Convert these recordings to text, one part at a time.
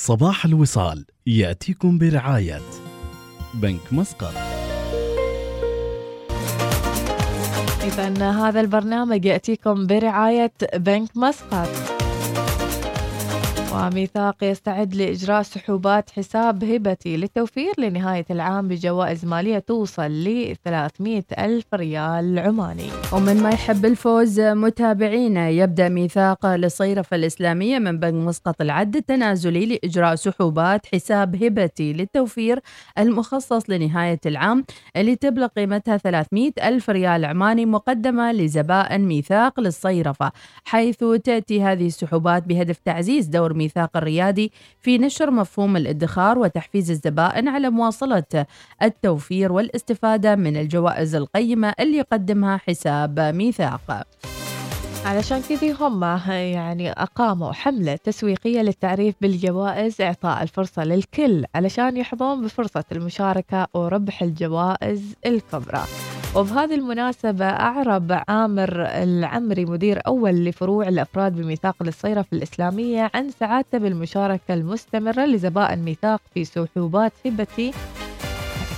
صباح الوصال يأتيكم برعاية بنك مسقط. إذا هذا البرنامج يأتيكم برعاية بنك مسقط. وميثاق يستعد لإجراء سحوبات حساب هبتي للتوفير لنهاية العام بجوائز مالية توصل ل 300 ألف ريال عماني. ومن ما يحب الفوز متابعينا يبدأ ميثاق للصيرفة الإسلامية من بنك مسقط العد التنازلي لإجراء سحوبات حساب هبتي للتوفير المخصص لنهاية العام اللي تبلغ قيمتها 300 ألف ريال عماني مقدمة لزبائن ميثاق للصيرفة حيث تأتي هذه السحوبات بهدف تعزيز دور الميثاق الريادي في نشر مفهوم الادخار وتحفيز الزبائن على مواصلة التوفير والاستفادة من الجوائز القيمة اللي يقدمها حساب ميثاق. علشان كذي هم يعني أقاموا حملة تسويقية للتعريف بالجوائز إعطاء الفرصة للكل علشان يحظون بفرصة المشاركة وربح الجوائز الكبرى. وبهذه المناسبة أعرب عامر العمري مدير أول لفروع الأفراد بميثاق للصيرفة الإسلامية عن سعادته بالمشاركة المستمرة لزبائن ميثاق في سحوبات هبتي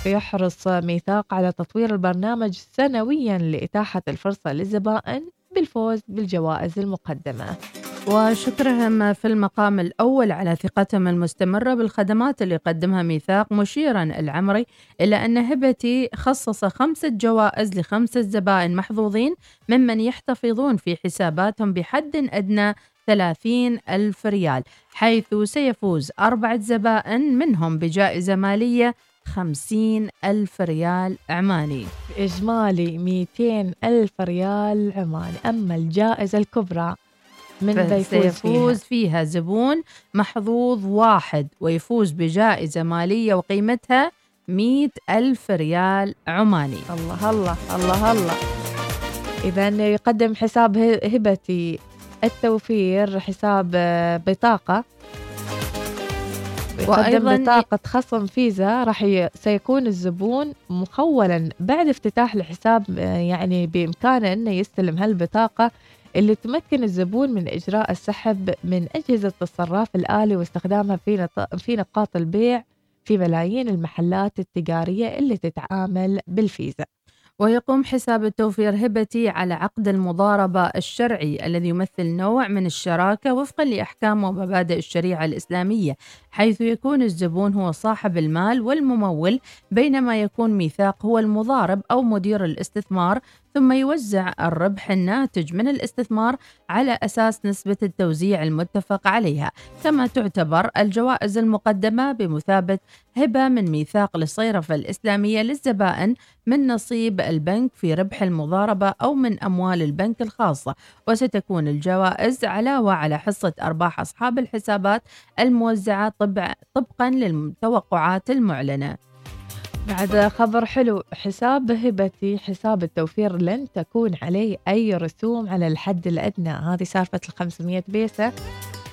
يحرص ميثاق على تطوير البرنامج سنويا لإتاحة الفرصة للزبائن بالفوز بالجوائز المقدمة. وشكرهم في المقام الأول على ثقتهم المستمرة بالخدمات اللي يقدمها ميثاق مشيرا العمري إلى أن هبتي خصص خمسة جوائز لخمسة زبائن محظوظين ممن يحتفظون في حساباتهم بحد أدنى 30 ألف ريال حيث سيفوز أربعة زبائن منهم بجائزة مالية خمسين ألف ريال عماني. إجمالي 200 ألف ريال عماني. أما الجائزة الكبرى من بيفوز سيفوز فيها. زبون محظوظ واحد ويفوز بجائزة مالية وقيمتها مئة ألف ريال عماني. الله الله الله الله. إذا يقدم حساب هبتي التوفير حساب آه، بطاقة. وأيضا وأيضاً- بطاقة خصم فيزا. راح ي... سيكون الزبون مخولا بعد افتتاح الحساب آه، يعني بإمكانه أنه يستلم هالبطاقة اللي تمكن الزبون من إجراء السحب من أجهزة الصراف الآلي واستخدامها في. في نقاط البيع في ملايين المحلات التجارية اللي تتعامل بالفيزا ويقوم حساب التوفير هبتي على عقد المضاربة الشرعي الذي يمثل نوع من الشراكة وفقا لأحكام ومبادئ الشريعة الإسلامية حيث يكون الزبون هو صاحب المال والممول بينما يكون ميثاق هو المضارب أو مدير الاستثمار ثم يوزع الربح الناتج من الاستثمار على أساس نسبة التوزيع المتفق عليها كما تعتبر الجوائز المقدمة بمثابة هبة من ميثاق للصيرفة الإسلامية للزبائن من نصيب البنك في ربح المضاربة أو من أموال البنك الخاصة. وستكون الجوائز علاوة على حصة أرباح أصحاب الحسابات الموزعة طبع طبقا للتوقعات المعلنة. بعد خبر حلو. حساب هبتي حساب التوفير لن تكون عليه أي رسوم على الحد الأدنى. هذه سالفة ال 500 بيسة.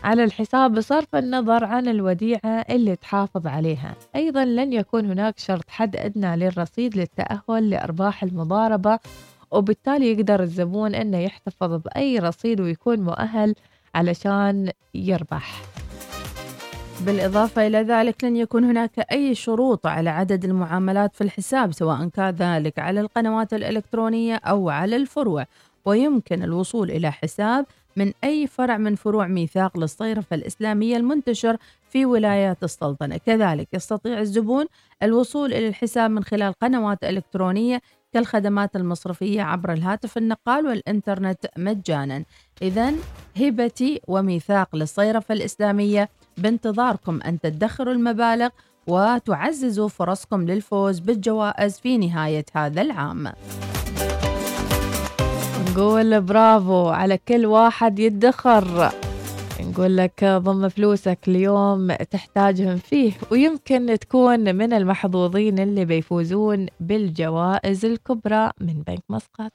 على الحساب بصرف النظر عن الوديعة اللي تحافظ عليها. أيضا لن يكون هناك شرط حد أدنى للرصيد للتأهل لأرباح المضاربة وبالتالي يقدر الزبون أنه يحتفظ بأي رصيد ويكون مؤهل علشان يربح. بالإضافة إلى ذلك لن يكون هناك أي شروط على عدد المعاملات في الحساب سواء كان ذلك على القنوات الإلكترونية أو على الفروع. ويمكن الوصول إلى حساب من أي فرع من فروع ميثاق للصيرفة الإسلامية المنتشر في ولايات السلطنة. كذلك يستطيع الزبون الوصول إلى الحساب من خلال قنوات إلكترونية كالخدمات المصرفية عبر الهاتف النقال والإنترنت مجانا. إذا هبتي وميثاق للصيرفة الإسلامية بانتظاركم أن تدخروا المبالغ وتعززوا فرصكم للفوز بالجوائز في نهاية هذا العام. نقول برافو على كل واحد يدخر. نقول لك ضم فلوسك اليوم تحتاجهم فيه ويمكن تكون من المحظوظين اللي بيفوزون بالجوائز الكبرى من بنك مسقط.